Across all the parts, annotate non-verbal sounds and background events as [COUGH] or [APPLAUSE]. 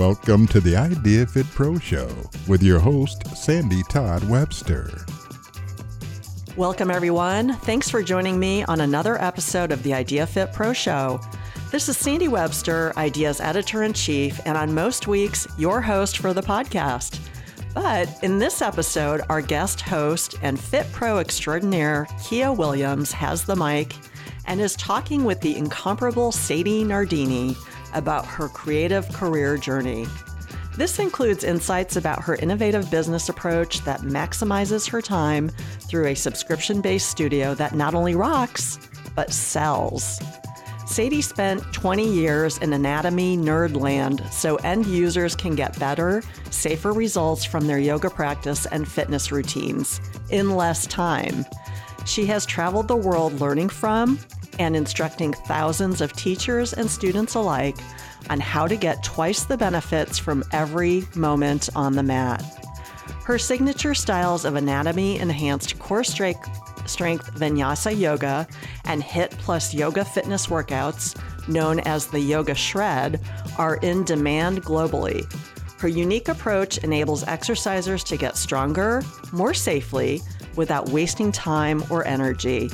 Welcome to the Idea Fit Pro Show with your host, Sandy Todd Webster. Welcome, everyone. Thanks for joining me on another episode of the Idea Fit Pro Show. This is Sandy Webster, Ideas Editor in Chief, and on most weeks, your host for the podcast. But in this episode, our guest host and Fit Pro extraordinaire, Kia Williams, has the mic and is talking with the incomparable Sadie Nardini about her creative career journey. This includes insights about her innovative business approach that maximizes her time through a subscription based studio that not only rocks, but sells. Sadie spent 20 years in anatomy nerdland so end users can get better, safer results from their yoga practice and fitness routines in less time. She has traveled the world learning from and instructing thousands of teachers and students alike on how to get twice the benefits from every moment on the mat. Her signature styles of anatomy enhanced core strength, strength vinyasa yoga and HIIT plus yoga fitness workouts, known as the Yoga Shred, are in demand globally. Her unique approach enables exercisers to get stronger more safely without wasting time or energy.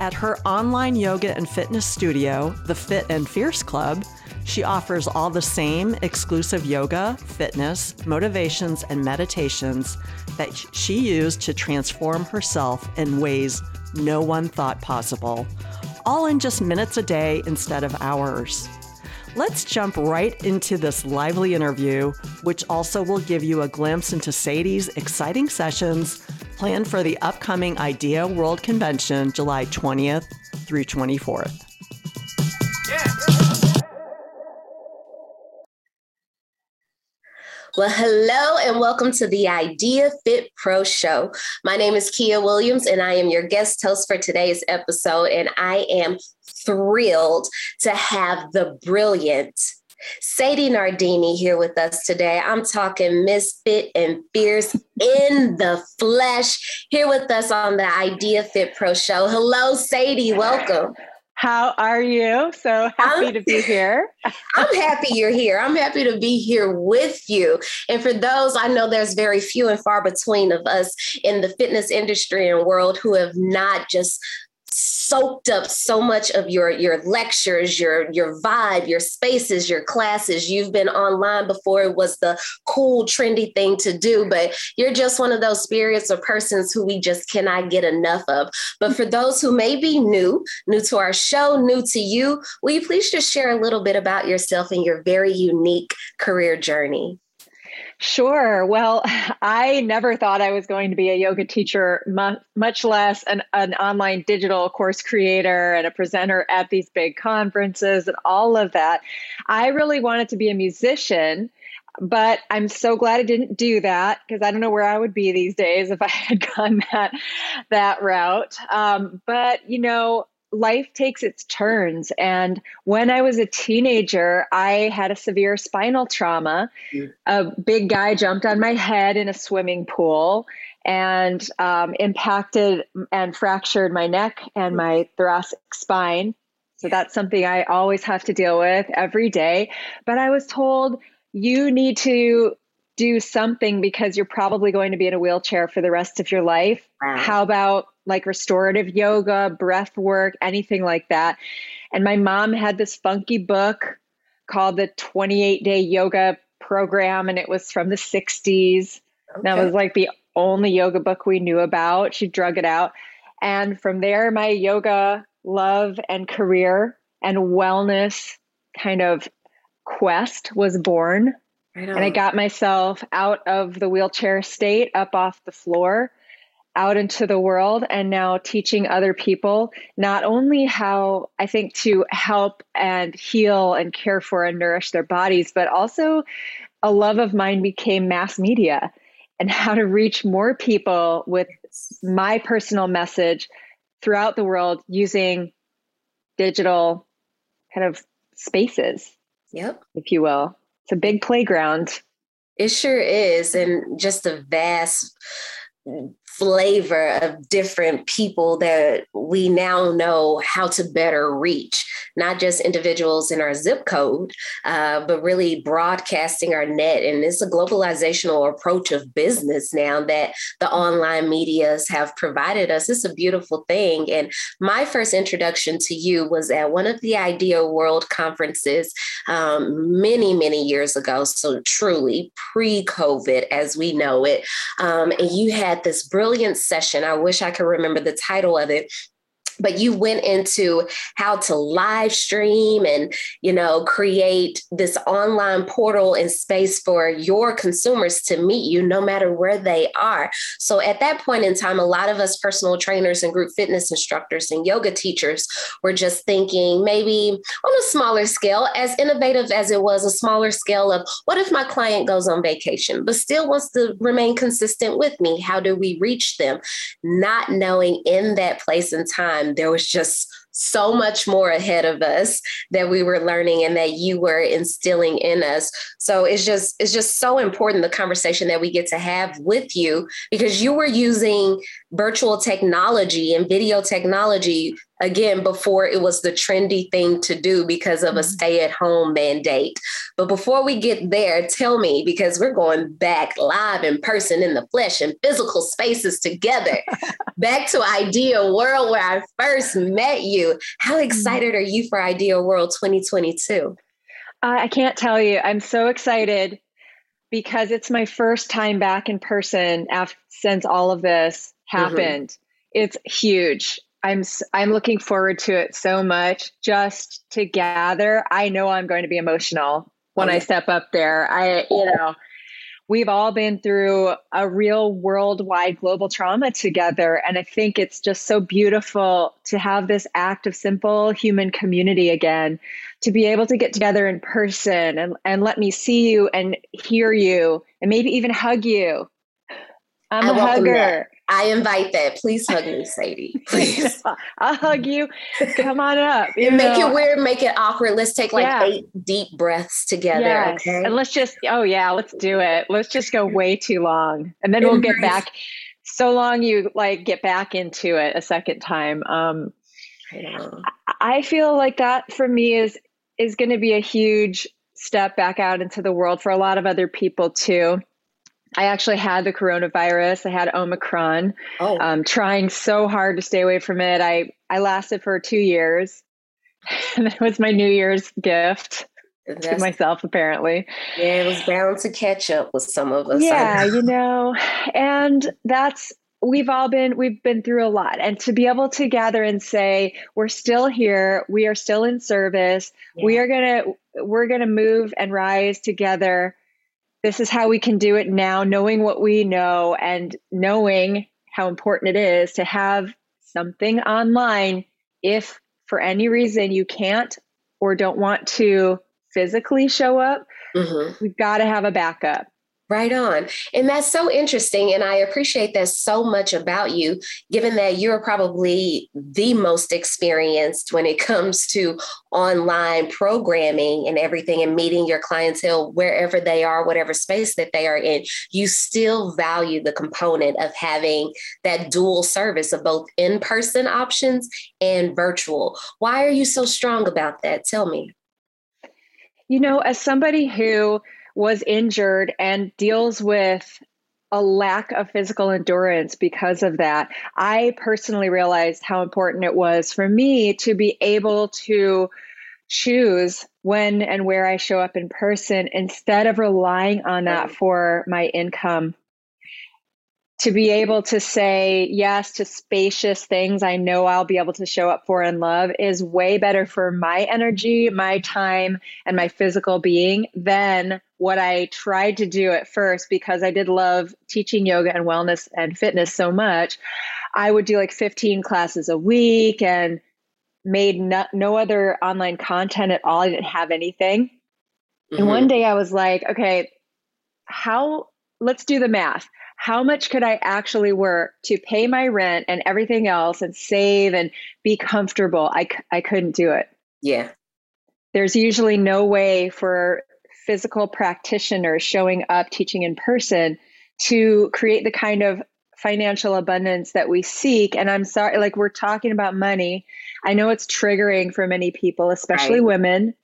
At her online yoga and fitness studio, the Fit and Fierce Club, she offers all the same exclusive yoga, fitness, motivations, and meditations that she used to transform herself in ways no one thought possible, all in just minutes a day instead of hours. Let's jump right into this lively interview, which also will give you a glimpse into Sadie's exciting sessions planned for the upcoming IDEA World Convention, July 20th through 24th. Well, hello and welcome to the Idea Fit Pro Show. My name is Kia Williams and I am your guest host for today's episode. And I am thrilled to have the brilliant Sadie Nardini here with us today. I'm talking misfit and fierce in the flesh here with us on the Idea Fit Pro Show. Hello, Sadie. Welcome. How are you? So happy I'm, to be here. I'm happy you're here. I'm happy to be here with you. And for those, I know there's very few and far between of us in the fitness industry and world who have not just soaked up so much of your your lectures your your vibe your spaces your classes. You've been online before it was the cool trendy thing to do but you're just one of those spirits or persons who we just cannot get enough of. But for those who may be new new to our show new to you will you please just share a little bit about yourself and your very unique career journey Sure. Well, [LAUGHS] I never thought I was going to be a yoga teacher, much less an, an online digital course creator and a presenter at these big conferences and all of that. I really wanted to be a musician but I'm so glad I didn't do that because I don't know where I would be these days if I [LAUGHS] had gone that that route. Um, but you know, life takes its turns. And when I was a teenager, I had a severe spinal trauma. Mm. A big guy jumped on my head in a swimming pool and um, impacted and fractured my neck and my thoracic spine. So that's something I always have to deal with every day. But I was told, you need to do something because you're probably going to be in a wheelchair for the rest of your life. Wow. How about like restorative yoga, breath work, anything like that. And my mom had this funky book called the 28 Day Yoga Program, and it was from the 60s. Okay. That was like the only yoga book we knew about. She drug it out. And from there, my yoga love and career and wellness kind of quest was born. And I got myself out of the wheelchair state, up off the floor, out into the world and now teaching other people not only how I think to help and heal and care for and nourish their bodies, but also a love of mine became mass media and how to reach more people with my personal message throughout the world using digital kind of spaces. Yep. If you will. It's a big playground. It sure is. And just a vast flavor of different people that we now know how to better reach, not just individuals in our zip code, uh, but really broadcasting our net. And it's a globalizational approach of business now that the online medias have provided us. It's a beautiful thing. And my first introduction to you was at one of the Idea World conferences um, many, many years ago. So truly pre COVID as we know it. Um, and you had this brilliant session. I wish I could remember the title of it but you went into how to live stream and you know create this online portal and space for your consumers to meet you no matter where they are. So at that point in time a lot of us personal trainers and group fitness instructors and yoga teachers were just thinking maybe on a smaller scale as innovative as it was a smaller scale of what if my client goes on vacation but still wants to remain consistent with me? How do we reach them? Not knowing in that place and time there was just so much more ahead of us that we were learning and that you were instilling in us. So it's just it's just so important the conversation that we get to have with you because you were using virtual technology and video technology again before it was the trendy thing to do because of a mm-hmm. stay at home mandate. But before we get there, tell me because we're going back live in person in the flesh and physical spaces together. [LAUGHS] back to Idea World where I first met you. How mm-hmm. excited are you for Idea World 2022? I can't tell you. I'm so excited because it's my first time back in person after, since all of this. Happened. Mm-hmm. It's huge. I'm I'm looking forward to it so much just to gather. I know I'm going to be emotional when I step up there. I you know, we've all been through a real worldwide global trauma together and I think it's just so beautiful to have this act of simple human community again to be able to get together in person and and let me see you and hear you and maybe even hug you. I'm I a hugger. That. I invite that. Please hug me, Sadie. [LAUGHS] Please. [LAUGHS] I'll hug you. Come on up. You make it weird, make it awkward. Let's take like yeah. eight deep breaths together. Yes. Okay. And let's just, oh yeah, let's do it. Let's just go way too long. And then we'll get back so long you like get back into it a second time. Um I, I feel like that for me is is going to be a huge step back out into the world for a lot of other people too. I actually had the coronavirus. I had Omicron. Oh. Um, trying so hard to stay away from it. I, I lasted for two years. [LAUGHS] and that was my New Year's gift That's, to myself, apparently. Yeah, it was bound to catch up with some of us. Yeah, you know, and that's we've all been we've been through a lot and to be able to gather and say we're still here we are still in service yeah. we are going to we're going to move and rise together this is how we can do it now, knowing what we know and knowing how important it is to have something online if for any reason you can't or don't want to physically show up, mm-hmm. we've got to have a backup. Right on. And that's so interesting. And I appreciate that so much about you, given that you're probably the most experienced when it [LAUGHS] comes to online programming and everything and meeting your clientele wherever they are, whatever space that they are in. You still value the component of having that dual service of both in person options and virtual. Why are you so strong about that? Tell me. You know, as somebody who, was injured and deals with a lack of physical endurance because of that. I personally realized how important it was for me to be able to choose when and where I show up in person instead of relying on that for my income to be able to say yes to spacious things I know I'll be able to show up for and love is way better for my energy, my time, and my physical being than what I tried to do at first because I did love teaching yoga and wellness and fitness so much. I would do like 15 classes a week and made no, no other online content at all. I didn't have anything. Mm-hmm. And one day I was like, okay, how, let's do the math how much could I actually work to pay my rent and everything else and save and be comfortable? I, I couldn't do it. Yeah. There's usually no way for physical practitioners showing up teaching in person to create the kind of financial abundance that we seek. And I'm sorry, like we're talking about money. I know it's triggering for many people, especially right. women,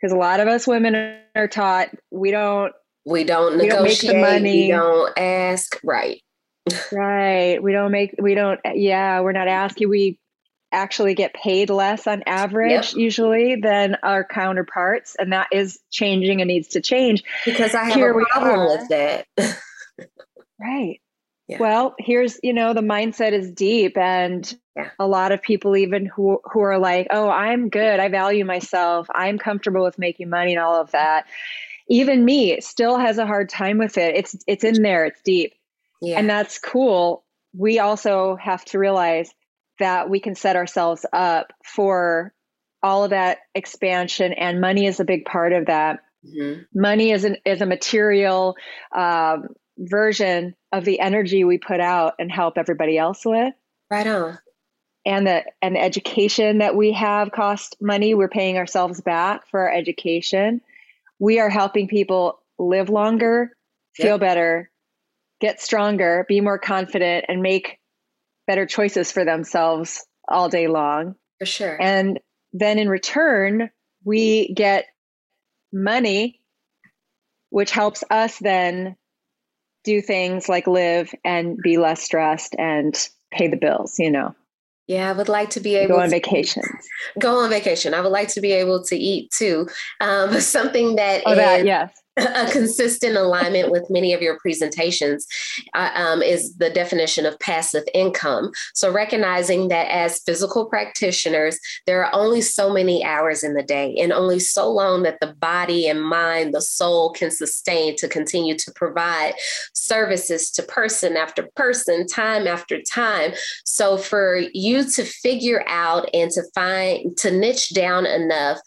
because a lot of us women are taught we don't we don't we negotiate, don't money. we don't ask, right? right. We don't make we don't yeah, we're not asking. We actually get paid less on average yep. usually than our counterparts and that is changing and needs to change because i have Here a problem with that [LAUGHS] right yeah. well here's you know the mindset is deep and yeah. a lot of people even who who are like oh i'm good i value myself i'm comfortable with making money and all of that even me still has a hard time with it. It's it's in there. It's deep. Yeah. and that's cool. We also have to realize that we can set ourselves up for all of that expansion and money is a big part of that. Mm-hmm. money is, an, is a material um, version of the energy we put out and help everybody else with. Right on. And the and the education that we have cost money. We're paying ourselves back for our education we are helping people live longer feel better get stronger be more confident and make better choices for themselves all day long. For sure. And then in return, we get money, which helps us then do things like live and be less stressed and pay the bills, you know. Yeah, I would like to be able to go on vacation. Go on vacation. I would like to be able to eat too. Um, [LAUGHS] something that oh, is, that yes a consistent alignment with many of your presentations uh, um, is the definition of passive income. So, recognizing that as physical practitioners, there are only so many hours in the day and only so long that the body and mind, the soul can sustain to continue to provide services to person after person, time after time. So, for you to figure out and to find, to niche down enough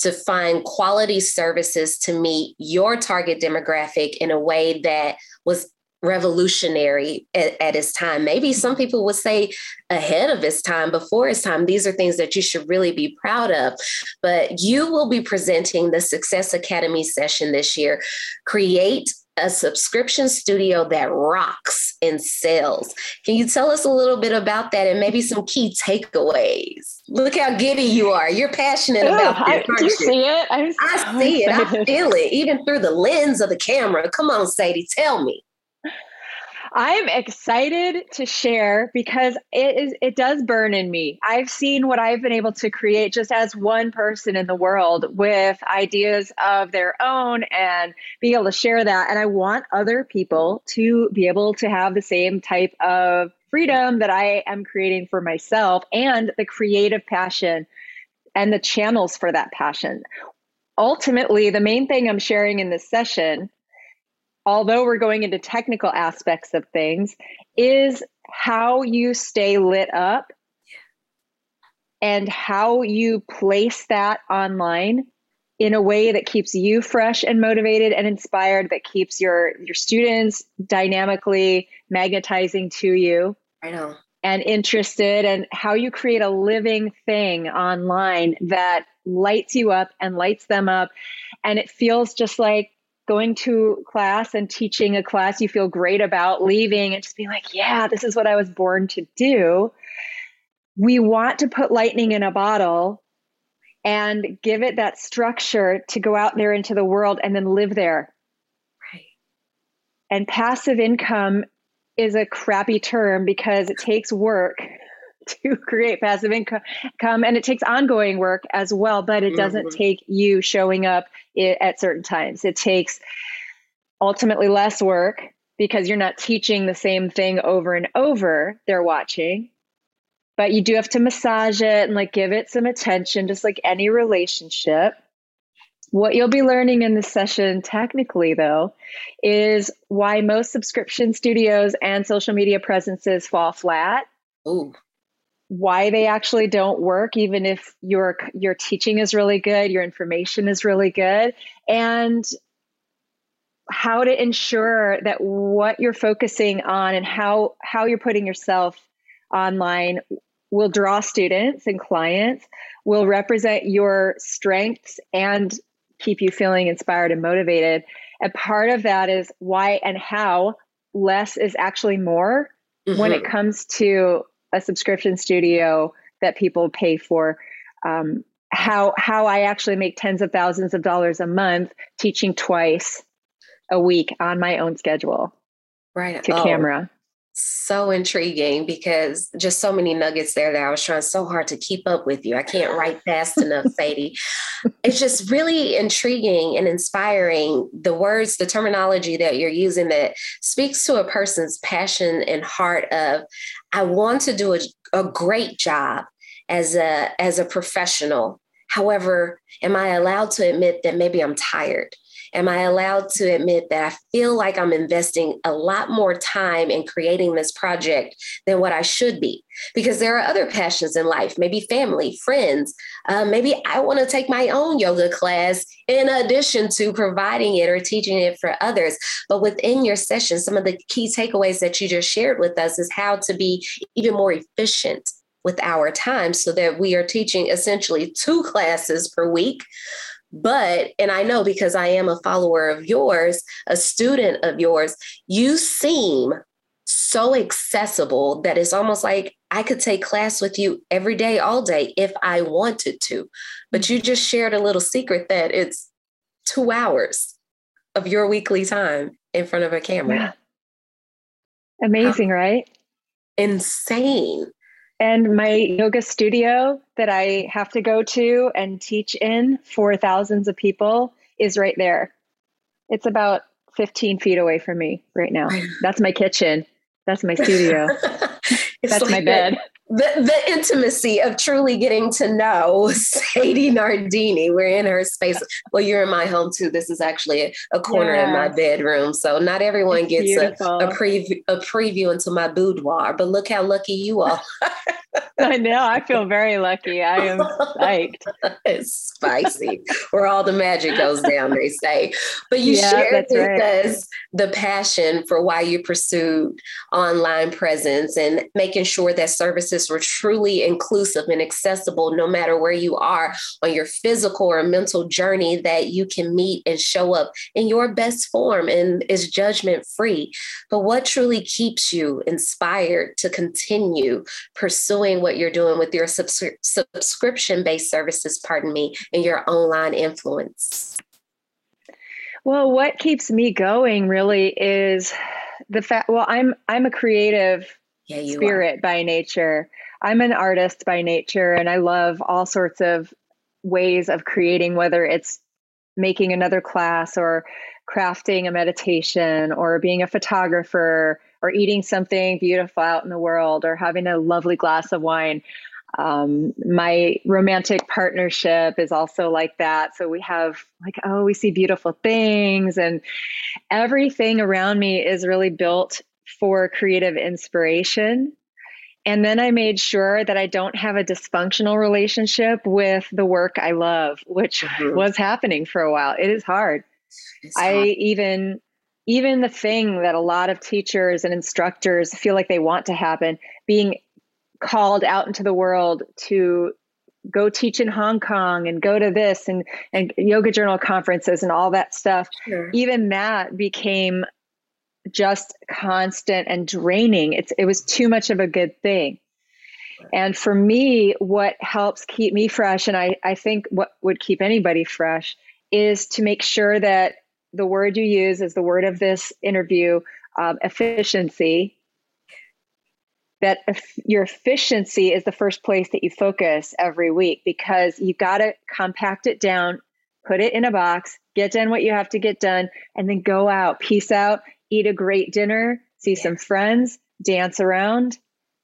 to find quality services to meet your target demographic in a way that was revolutionary at, at, its time. Maybe some people would say ahead of its time, before its time. These are things that you should really be proud of. But you will be presenting the Success Academy session this year. Create a subscription studio that rocks in sales. Can you tell us a little bit about that and maybe some key takeaways? Look how giddy you are. You're passionate oh, about this. I, do you see it? So I see excited. it. I [LAUGHS] feel it, even through the lens of the camera. Come on, Sadie, tell me. I'm excited to share because it is it does burn in me. I've seen what I've been able to create just as one person in the world with ideas of their own and being able to share that and I want other people to be able to have the same type of freedom that I am creating for myself and the creative passion and the channels for that passion. Ultimately, the main thing I'm sharing in this session although we're going into technical aspects of things, is how you stay lit up and how you place that online in a way that keeps you fresh and motivated and inspired that keeps your your students dynamically magnetizing to you i know. and interested and how you create a living thing online that lights you up and lights them up. And it feels just like going to class and teaching a class you feel great about, leaving and just being like, yeah, this is what I was born to do. We want to put lightning in a bottle and give it that structure to go out there into the world and then live there. Right. And passive income is a crappy term because it takes work [LAUGHS] to create passive income and it takes ongoing work as well but it doesn't mm-hmm. take you showing up at certain times. It takes ultimately less work because you're not teaching the same thing over and over. They're watching. But you do have to massage it and like give it some attention just like any relationship. What you'll be learning in this session, technically, though, is why most subscription studios and social media presences fall flat. Ooh why they actually don't work even if your your teaching is really good your information is really good and how to ensure that what you're focusing on and how how you're putting yourself online will draw students and clients will represent your strengths and keep you feeling inspired and motivated and part of that is why and how less is actually more mm-hmm. when it mm-hmm. comes to a subscription studio that people pay for. Um, how how I actually make tens of thousands of dollars a month teaching twice a week on my own schedule. Right. To oh, camera. So intriguing because just so many nuggets there that I was trying so hard to keep up with you. I can't write fast enough, [LAUGHS] Sadie. It's just really intriguing and inspiring the words, the terminology that you're using that speaks to a person's passion and heart of I want to do a, a great job as a as a professional. However, am I allowed to admit that maybe I'm tired? Am I allowed to admit that I feel like I'm investing a lot more time in creating this project than what I should be? Because there are other passions in life, maybe family, friends. Uh, maybe I want to take my own yoga class in addition to providing it or teaching it for others. But within your session, some of the key takeaways that you just shared with us is how to be even more efficient with our time so that we are teaching essentially two classes per week but, and I know because I am a follower of yours, a student of yours, you seem so accessible that it's almost like I could take class with you every day, all day if I wanted to. But you just shared a little secret that it's two hours of your weekly time in front of a camera. Yeah. Amazing, right? Insane. And my yoga studio that I have to go to and teach in for thousands of people is right there. It's about 15 feet away from me right now. That's my kitchen. That's my studio. [LAUGHS] That's like my bed the, the intimacy of truly getting to know [LAUGHS] Sadie Nardini. We're in her space. Well, you're in my home too. This is actually a, a corner in my bedroom. So not everyone it's gets a, a, preview a preview into my boudoir, but look how lucky you are. [LAUGHS] I know. I feel very lucky. I am psyched. [LAUGHS] it's spicy. Where all the magic goes down, they say. But you yeah, shared with right. us the passion for why you pursued online presence and making sure that services services were truly inclusive and accessible no matter where you are on your physical or mental journey, that you can meet and show up in your best form and is judgment free. But what truly keeps you inspired to continue pursuing what you're doing with your subs- subscription based services, pardon me, and your online influence? Well, what keeps me going really is the fact well i'm i'm a creative yeah, spirit are. by nature. I'm an artist by nature and I love all sorts of ways of creating, whether it's making another class or crafting a meditation or being a photographer or eating something beautiful out in the world or having a lovely glass of wine. Um, my romantic partnership is also like that. So we have like, oh, we see beautiful things, and everything around me is really built for creative inspiration. And then I made sure that I don't have a dysfunctional relationship with the work I love, which mm-hmm. was happening for a while. It is hard. I even even the thing that a lot of teachers and instructors feel like they want to happen, being called out into the world to go teach in Hong Kong and go to this and and yoga journal conferences and all that stuff. Sure. Even that became just constant and draining. It's it was too much of a good thing. And for me, what helps keep me fresh, and I, I think what would keep anybody fresh, is to make sure that the word you use is the word of this interview um, efficiency. That your efficiency is the first place that you focus every week because you got to compact it down, put it in a box, get done what you have to get done, and then go out, peace out, eat a great dinner, see yeah. some friends, dance around,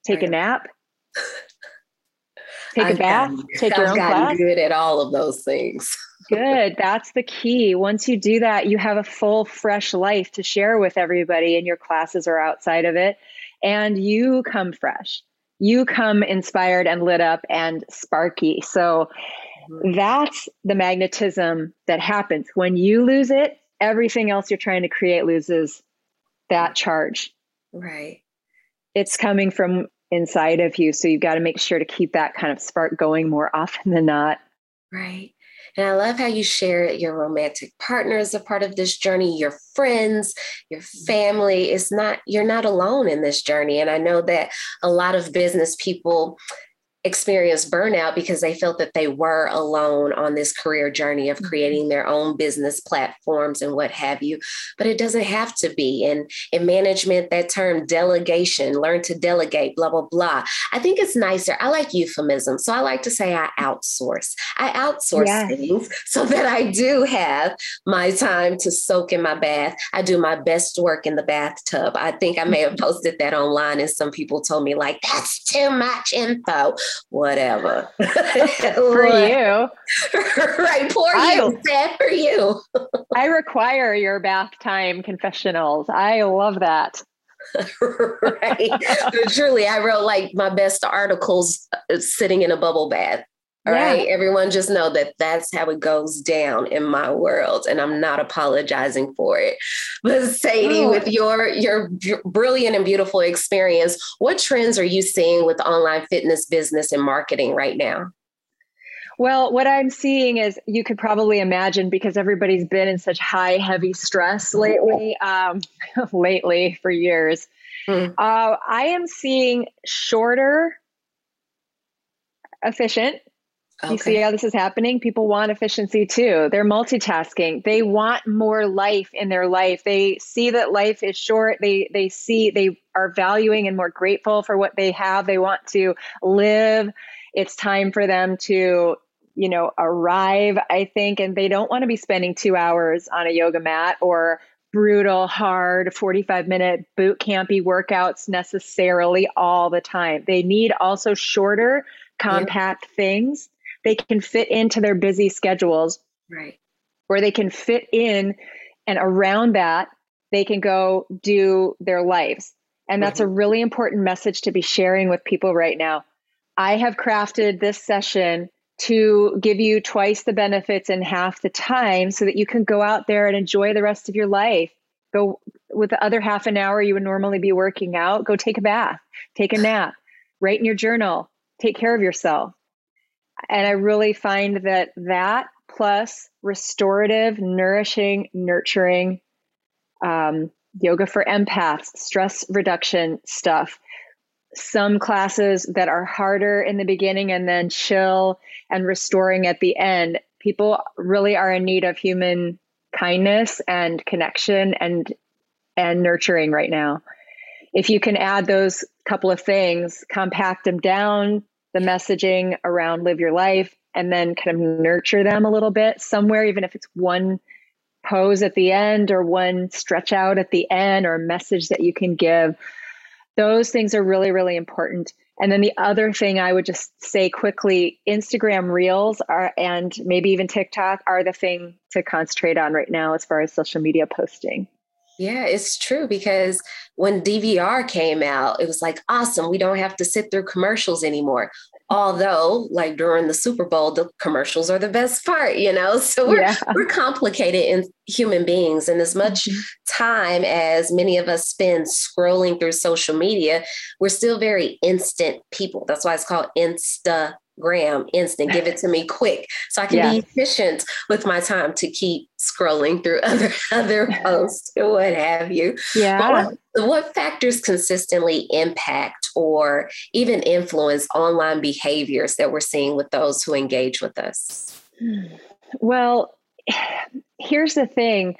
take a nap, [LAUGHS] take I've a bath, gotten, take your I've own class. Good at all of those things. [LAUGHS] good. That's the key. Once you do that, you have a full, fresh life to share with everybody in your classes or outside of it, and you come fresh. You come inspired and lit up and sparky. So mm-hmm. that's the magnetism that happens. When you lose it, everything else you're trying to create loses that charge. Right. It's coming from inside of you. So you've got to make sure to keep that kind of spark going more often than not. Right. And I love how you share your romantic partner as a part of this journey, your friends, your family. It's not, you're not alone in this journey. And I know that a lot of business people experienced burnout because they felt that they were alone on this career journey of mm-hmm. creating their own business platforms and what have you. But it doesn't have to be. And in management, that term delegation, learn to delegate, blah, blah, blah. I think it's nicer. I like euphemism. So I like to say I outsource. I outsource yes. things [LAUGHS] so that I do have my time to soak in my bath. I do my best work in the bathtub. I think I may have posted that online and some people told me like, that's too much info whatever. [LAUGHS] for [LAUGHS] you. [LAUGHS] right. Poor I, you. Sad for you. I require your bath time confessionals. I love that. right. truly, I wrote like my best articles uh, sitting in a bubble bath. All yeah. right. Everyone just know that that's how it goes down in my world. And I'm not apologizing for it. But Sadie, oh. with your, your brilliant and beautiful experience, what trends are you seeing with online fitness business and marketing right now? Well, what I'm seeing is you could probably imagine because everybody's been in such high, heavy stress lately, um, [LAUGHS] lately for years. Mm. Uh, I am seeing shorter, efficient, Okay. You see how this is happening? People want efficiency too. They're multitasking. They want more life in their life. They see that life is short. They they see they are valuing and more grateful for what they have. They want to live. It's time for them to, you know, arrive, I think, and they don't want to be spending 2 hours on a yoga mat or brutal, hard 45 minute boot campy workouts necessarily all the time. They need also shorter, compact yep. things they can fit into their busy schedules. Right. Where they can fit in and around that, they can go do their lives. And that's a really important message to be sharing with people right now. I have crafted this session to give you twice the benefits in half the time so that you can go out there and enjoy the rest of your life. Go with the other half an hour you would normally be working out, go take a bath, take a nap, write in your journal, take care of yourself. And I really find that that plus restorative, nourishing, nurturing, um, yoga for empaths, stress reduction stuff. Some classes that are harder in the beginning and then chill and restoring at the end. People really are in need of human kindness and connection and and nurturing right now. If you can add those couple of things, compact them down, the messaging around live your life and then kind of nurture them a little bit somewhere, even if it's one pose at the end or one stretch out at the end or a message that you can give. Those things are really, really important. And then the other thing I would just say quickly Instagram Reels are, and maybe even TikTok are the thing to concentrate on right now as far as social media posting. Yeah, it's true because when DVR came out, it was like, awesome, we don't have to sit through commercials anymore. Although, like during the Super Bowl, the commercials are the best part, you know? [LAUGHS] So we're, yeah. we're complicated in human beings. And as much mm-hmm. time as many of us spend scrolling through social media, we're still very instant people. That's why it's called Insta gram instant. Give it to me quick so i can yeah. be efficient with my time to keep scrolling through [LAUGHS] other other posts or what have you. Yeah. What, what factors consistently impact or even influence online behaviors that we're seeing with those who engage with us? [SIGHS] Well [SIGHS] here's the thing.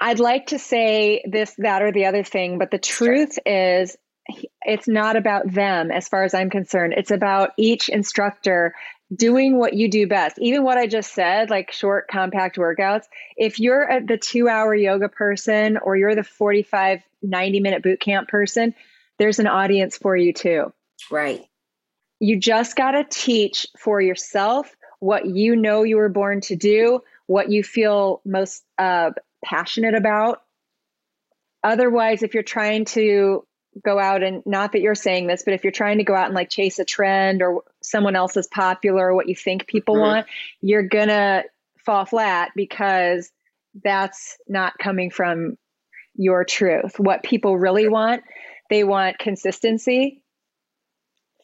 I'd like to say this, that, or the other thing, but the truth sure. is it's not about them as far as I'm concerned. It's about each instructor doing what you do best. Even what I just said, like short, compact workouts. If you're the two hour yoga person or you're the 45, 90 minute boot camp person, there's an audience for you too. Right. You just got to teach for yourself what you know you were born to do, what you feel most uh, passionate about. Otherwise, if you're trying to go out and not that you're saying this, but if you're trying to go out and like chase a trend or someone else is popular or what you think people mm-hmm. want, you're gonna fall flat because that's not coming from your truth. What people really want, they want consistency,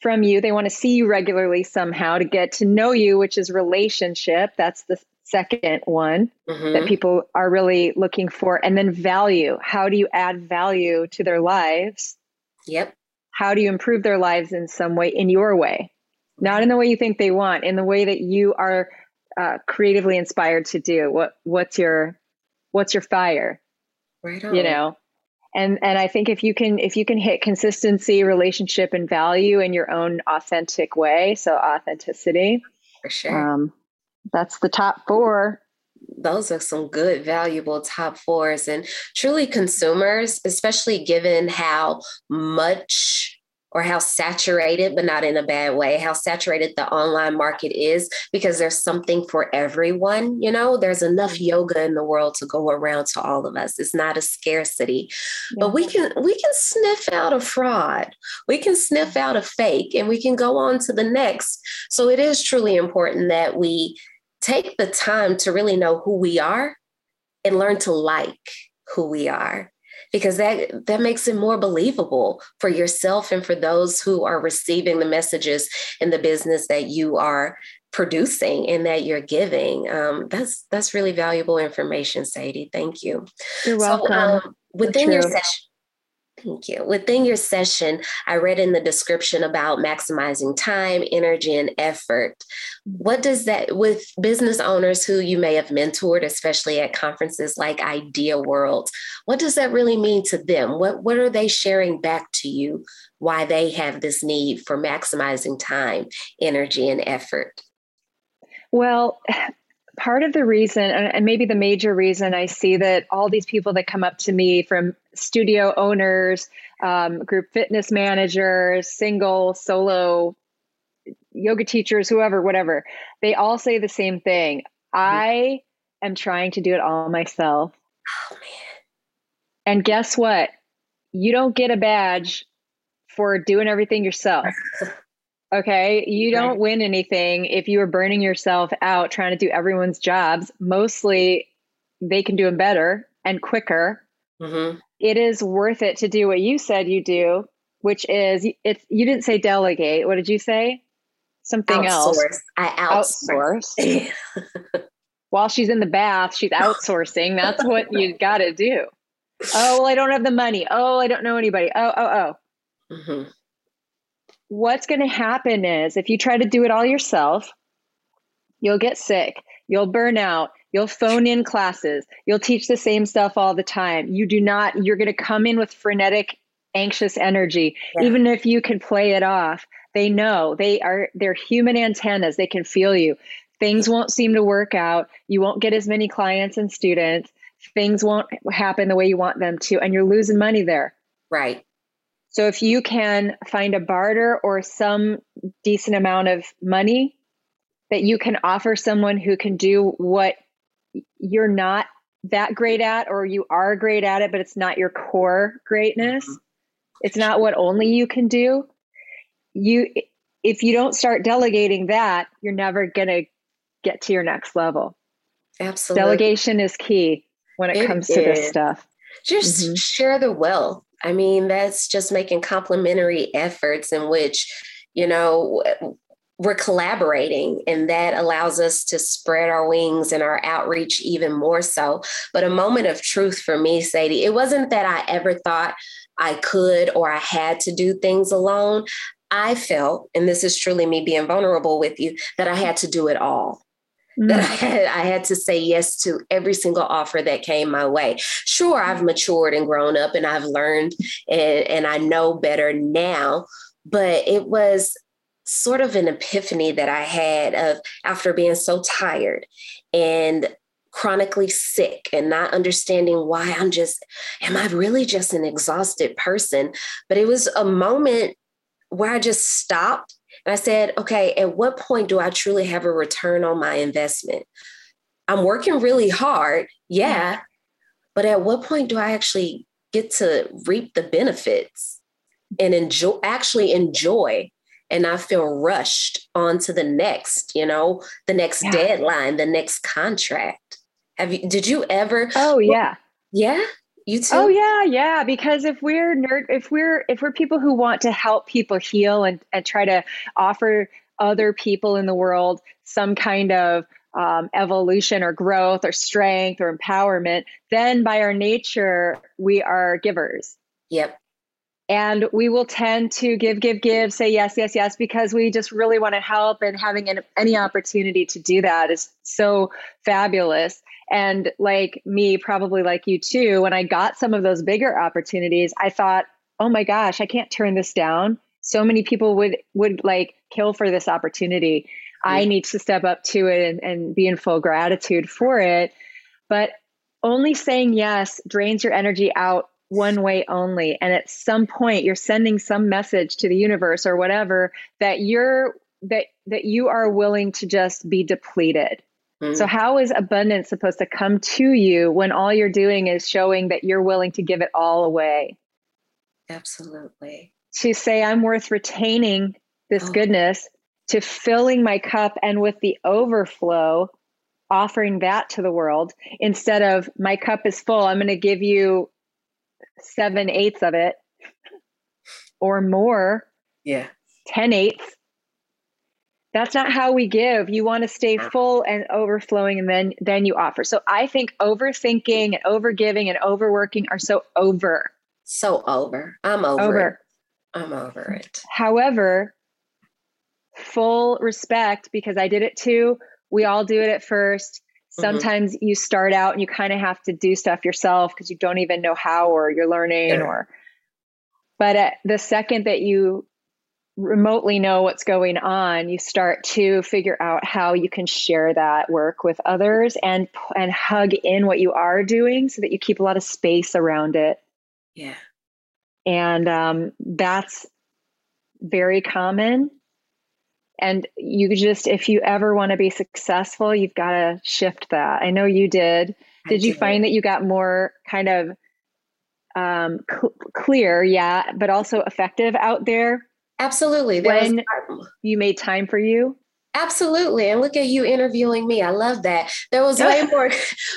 from you. They want to see you regularly somehow to get to know you, which is relationship. That's the second one mm-hmm. that people are really looking for. And then value. How do you add value to their lives? Yep. How do you improve their lives in some way, in your way? Not in the way you think they want, in the way that you are uh, creatively inspired to do. What What's your What's your fire? Right on. You know, and and i think if you can if you can hit consistency relationship and value in your own authentic way so authenticity for sure um, that's the top four those are some good valuable top fours and truly consumers especially given how much or how saturated, but not in a bad way, how saturated the online market is because there's something for everyone. You know, there's enough mm-hmm. yoga in the world to go around to all of us. It's not a scarcity, yeah. but we can we can sniff out a fraud, we can sniff out a fake, and we can go on to the next. So it is truly important that we take the time to really know who we are and learn to like who we are because that that makes it more believable for yourself and for those who are receiving the messages in the business that you are producing and that you're giving. Um, that's that's really valuable information, Sadie. Thank you. You're welcome. So, um, within your session, Thank you. Within your session, I read in the description about maximizing time, energy, and effort. What does that, with business owners who you may have mentored, especially at conferences like Idea World, what does that really mean to them? What, what are they sharing back to you? Why they have this need for maximizing time, energy, and effort? Well, part of the reason, and maybe the major reason I see that all these people that come up to me from studio owners, um, group fitness managers, single, solo, yoga teachers, whoever, whatever, they all say the same thing. Mm-hmm. I am trying to do it all myself. Oh, man. And guess what? You don't get a badge for doing everything yourself. [LAUGHS] Okay. You don't win anything if you are burning yourself out trying to do everyone's jobs. Mostly they can do them better and quicker. Mm-hmm. It is worth it to do what you said you do, which is it's you didn't say delegate. What did you say? Something outsource. else. I outsource. outsource. [LAUGHS] While she's in the bath, she's outsourcing. That's what you got to do. Oh, well, I don't have the money. Oh, I don't know anybody. Oh, oh, oh. Mm-hmm what's going to happen is if you try to do it all yourself, you'll get sick, you'll burn out, you'll phone in classes, you'll teach the same stuff all the time. You do not, you're going to come in with frenetic, anxious energy, yeah. even if you can play it off. They know they are, they're human antennas, they can feel you. Things won't seem to work out. You won't get as many clients and students. Things won't happen the way you want them to, and you're losing money there. Right. So if you can find a barter or some decent amount of money that you can offer someone who can do what you're not that great at or you are great at it but it's not your core greatness. Mm-hmm. it's not what only you can do. You if you don't start delegating that you're never going to get to your next level. Absolutely delegation is key when it, it comes to this stuff. Just mm-hmm. share the wealth. I mean, that's just making complementary efforts in which, you know, we're collaborating and that allows us to spread our wings and our outreach even more so. But a moment of truth for me, Sadie, it wasn't that I ever thought I could or I had to do things alone. I felt, and this is truly me being vulnerable with you, that I had to do it all mm. that I had, I had to say yes to every single offer that came my way. Sure, I've matured and grown up and I've learned and, and I know better now, but it was sort of an epiphany that I had of after being so tired and chronically sick and not understanding why I'm just, am I really just an exhausted person? But it was a moment where I just stopped and I said, okay, at what point do I truly have a return on my investment? I'm working really hard, yeah, mm-hmm. but at what point do I actually get to reap the benefits and enjoy actually enjoy and I feel rushed on to the next, you know, the next yeah. deadline, the next contract? Have you did you ever Oh yeah. Yeah. You too? Oh yeah, yeah. Because if we're nerd, if we're if we're people who want to help people heal and and try to offer other people in the world some kind of um, evolution or growth or strength or empowerment, then by our nature we are givers. Yep. And we will tend to give, give, give, say yes, yes, yes, because we just really want to help. And having an, any opportunity to do that is so fabulous. And like me, probably like you too, when I got some of those bigger opportunities, I thought, oh my gosh, I can't turn this down. So many people would would like kill for this opportunity. Yeah. I need to step up to it and, and be in full gratitude for it. But only saying yes drains your energy out one way only. And at some point you're sending some message to the universe or whatever that you're that that you are willing to just be depleted. Mm-hmm. So how is abundance supposed to come to you when all you're doing is showing that you're willing to give it all away? Absolutely. To say I'm worth retaining this oh. goodness, to filling my cup and with the overflow offering that to the world instead of my cup is full i'm going to give you seven eighths of it or more. Yeah. 10 eighths. That's not how we give. You want to stay full and overflowing and then then you offer. So I think overthinking and overgiving and overworking are so over. So over. I'm over. over. It. I'm over it. However, full respect because I did it too. We all do it at first. Mm-hmm. Sometimes mm-hmm. you start out and you kind of have to do stuff yourself because you don't even know how or you're learning yeah. or but at the second that you remotely know what's going on, you start to figure out how you can share that work with others and and hug in what you are doing so that you keep a lot of space around it. Yeah. And um, that's very common and you just, if you ever want to be successful, you've got to shift that. I know you did. Did you find that you got more kind of um, cl- clear, yeah, but also effective out there? Absolutely. There when you made time for you? Absolutely. And look at you interviewing me. I love that. There was way [LAUGHS] more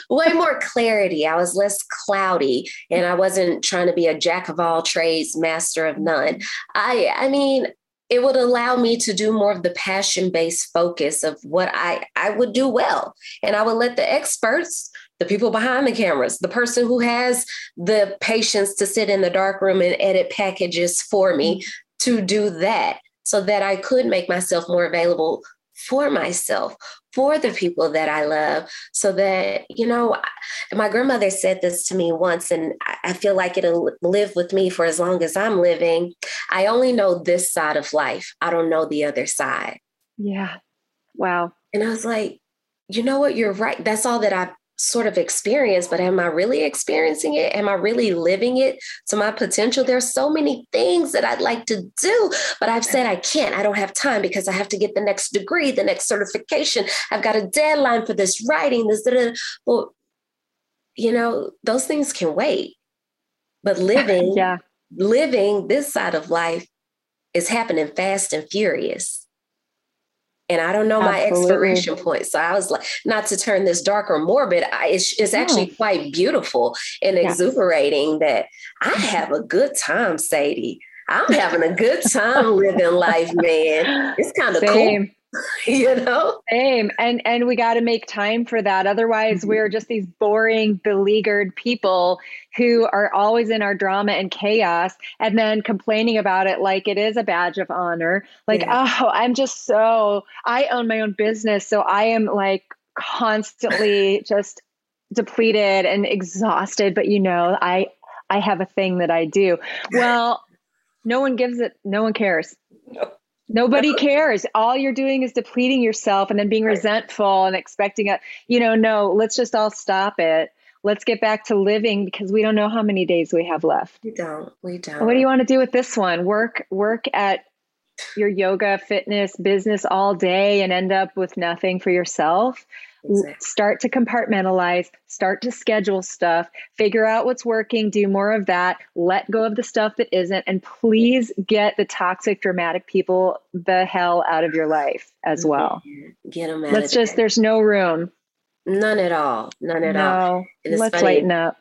way more clarity. I was less cloudy and I wasn't trying to be a jack of all trades, master of none. I I mean, it would allow me to do more of the passion based focus of what I, I would do well. And I would let the experts, the people behind the cameras, the person who has the patience to sit in the dark room and edit packages for me mm-hmm. to do that so that I could make myself more available for myself, for the people that I love, so that, you know, my grandmother said this to me once, and I feel like it'll live with me for as long as I'm living. I only know this side of life, I don't know the other side. Yeah. Wow. And I was like, you know what? You're right. That's all that I sort of experience, but am I really experiencing it? Am I really living it to my potential? There's so many things that I'd like to do, but I've said I can't. I don't have time because I have to get the next degree, the next certification. I've got a deadline for this writing, this, da, da. well, you know, those things can wait. But [LAUGHS] living, yeah. living this side of life is happening fast and furious and I don't know Absolutely. my expiration point. So I was like, not to turn this dark or morbid, I, it's, it's actually quite beautiful and exuberating that I have a good time, Sadie. I'm having a good time living life, man. It's kind of cool. [LAUGHS] you know same and and we got to make time for that otherwise mm-hmm. we're just these boring beleaguered people who are always in our drama and chaos and then complaining about it like it is a badge of honor like yeah. oh i'm just so i own my own business so i am like constantly just depleted and exhausted but you know i i have a thing that i do [LAUGHS] well no one gives it no one cares no. Nobody cares. All you're doing is depleting yourself and then being resentful and expecting a, you know, no, let's just all stop it. Let's get back to living because we don't know how many days we have left. We don't. We don't. What do you want to do with this one? Work work at your yoga, fitness, business all day and end up with nothing for yourself? Exactly. Start to compartmentalize, start to schedule stuff, figure out what's working, do more of that, let go of the stuff that isn't, and please get the toxic, dramatic people the hell out of your life as mm-hmm. well. Get them out. Let's just, there. there's no room. None at all. None at no. all. Let's funny. lighten up.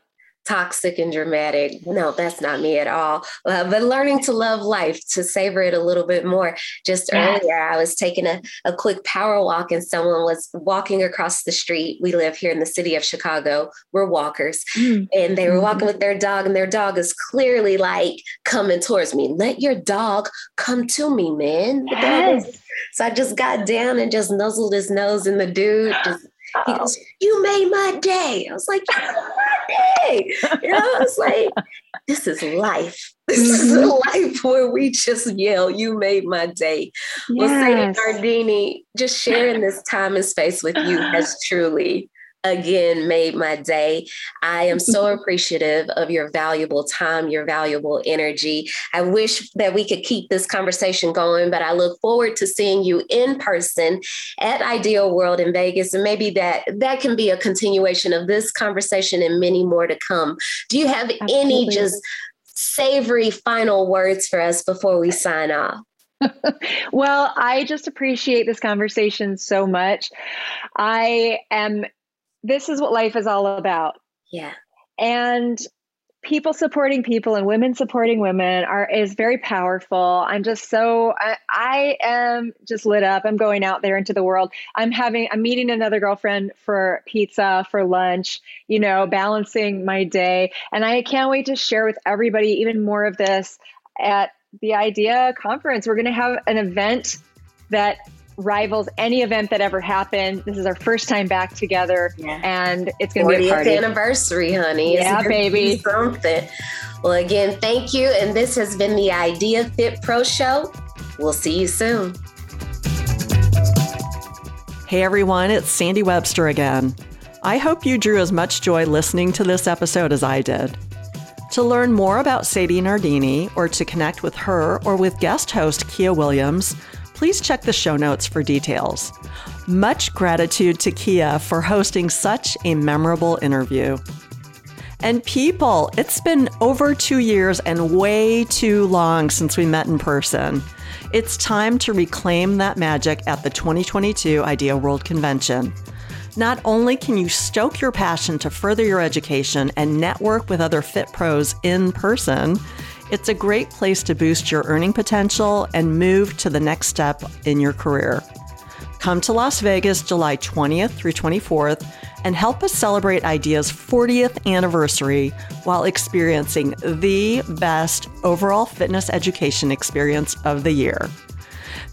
Toxic and dramatic. No, that's not me at all. Uh, but learning to love life, to savor it a little bit more. Just yeah. earlier, I was taking a, a quick power walk and someone was walking across the street. We live here in the city of Chicago. We're walkers. Mm-hmm. And they were walking mm-hmm. with their dog, and their dog is clearly like coming towards me. Let your dog come to me, man. Yes. So I just got down and just nuzzled his nose in the dude, just he goes, You made my day. I was like, You made my day. You know, I was like, This is life. [LAUGHS] This is a mm-hmm. life where we just yell, You made my day. Yes. Well, Sadie Nardini, just sharing this time and space with you has [SIGHS] truly again made my day. I am so [LAUGHS] appreciative of your valuable time, your valuable energy. I wish that we could keep this conversation going, but I look forward to seeing you in person at Idea World in Vegas. And maybe that that can be a continuation of this conversation and many more to come. Do you have Absolutely. any just savory final words for us before we sign off? [LAUGHS] well, I just appreciate this conversation so much. I am this is what life is all about. Yeah. And people supporting people and women supporting women are is very powerful. I'm just so I, I, am just lit up. I'm going out there into the world. I'm having i'm meeting another girlfriend for pizza for lunch you know balancing my day. And i can't wait to share with everybody even more of this at the idea conference. We're going to have an event that rivals any event that ever happened. This is our first time back together, yeah. and it's going to be a party. anniversary, honey. Yeah, baby. Something. Well, again, thank you, and this has been the Idea Fit Pro Show. We'll see you soon. Hey everyone, it's Sandy Webster again. I hope you drew as much joy listening to this episode as I did. To learn more about Sadie Nardini or to connect with her or with guest host Kia Williams, please check the show notes for details. Much gratitude to Kia for hosting such a memorable interview. And people, it's been over two years and way too long since we met in person. It's time to reclaim that magic at the 2022 Idea World Convention. Not only can you stoke your passion to further your education and network with other fit pros in person, it's a great place to boost your earning potential and move to the next step in your career. Come to Las Vegas July 20th through 24th and help us celebrate Idea's 40th anniversary while experiencing the best overall fitness education experience of the year.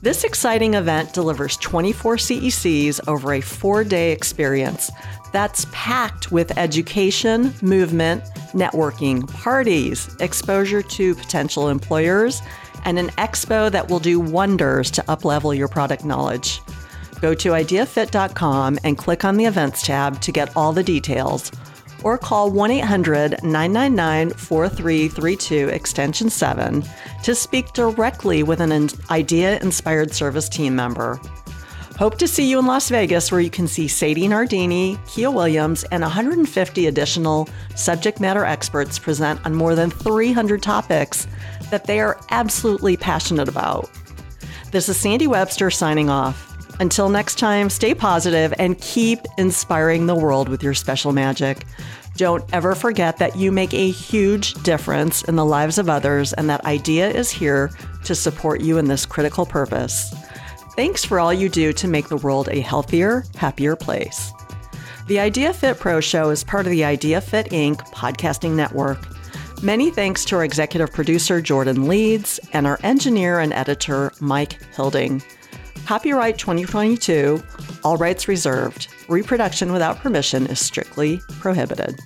This exciting event delivers 24 CECs over a four day experience that's packed with education, movement, networking, parties, exposure to potential employers, and an expo that will do wonders to uplevel your product knowledge. Go to ideafit.com and click on the events tab to get all the details, or call 1 800 999 4332 extension 7 to speak directly with an IDEA inspired service team member. Hope to see you in Las Vegas, where you can see Sadie Nardini, Kia Williams, and 150 additional subject matter experts present on more than 300 topics that they are absolutely passionate about. This is Sandy Webster signing off. Until next time, stay positive and keep inspiring the world with your special magic. Don't ever forget that you make a huge difference in the lives of others and that IDEA is here to support you in this critical purpose. Thanks for all you do to make the world a healthier, happier place. The Idea Fit Pro Show is part of the Idea Fit Inc. podcasting network. Many thanks to our executive producer, Jordan Leeds, and our engineer and editor, Mike Hilding. Copyright 2022, all rights reserved. Reproduction without permission is strictly prohibited.